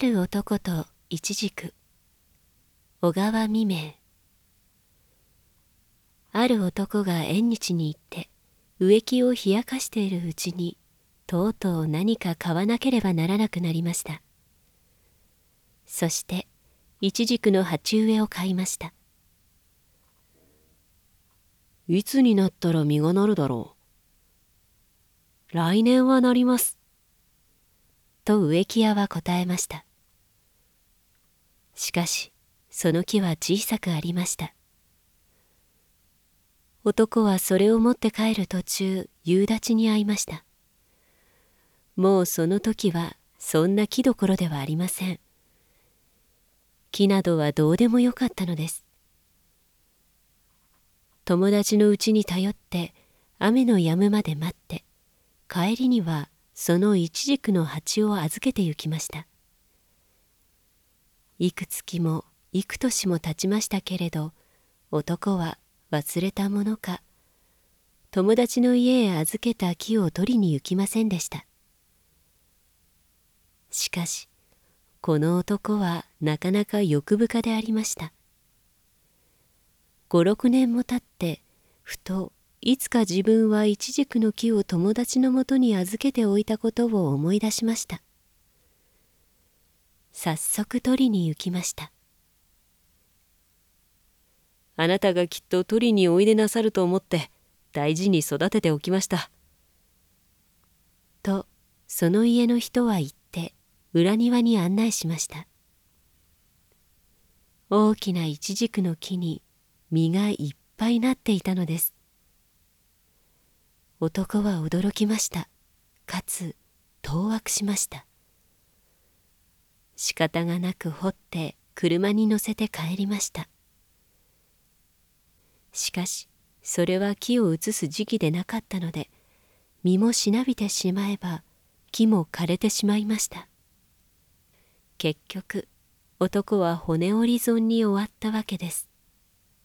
る男とイチジク小川未明。ある男が縁日に行って植木を冷やかしているうちにとうとう何か買わなければならなくなりました。そしてイチジクの鉢植えを買いました。いつになったら実がなるだろう。来年はなります。と植木屋は答えました。しかしその木は小さくありました。男はそれを持って帰る途中夕立に会いました。もうその時はそんな木どころではありません。木などはどうでもよかったのです。友達のうちに頼って雨の止むまで待って帰りにはそのイチジクの鉢を預けて行きました。いくつきも幾年も経ちましたけれど男は忘れたものか。友達の家へ預けた木を取りに行きませんでした。しかしこの男はなかなか欲深でありました。五六年も経ってふといつか自分はイチジクの木を友達のもとに預けておいたことを思い出しました。早速取りに行きました。あなたがきっと取りにおいでなさると思って大事に育てておきました。とその家の人は言って裏庭に案内しました。大きなイチジクの木に実がいっぱいなっていたのです。男は驚きました。かつ当惑しました仕方がなく掘って車に乗せて帰りました。しかしそれは木を移す時期でなかったので実もしなびてしまえば木も枯れてしまいました。結局男は骨折り損に終わったわけです。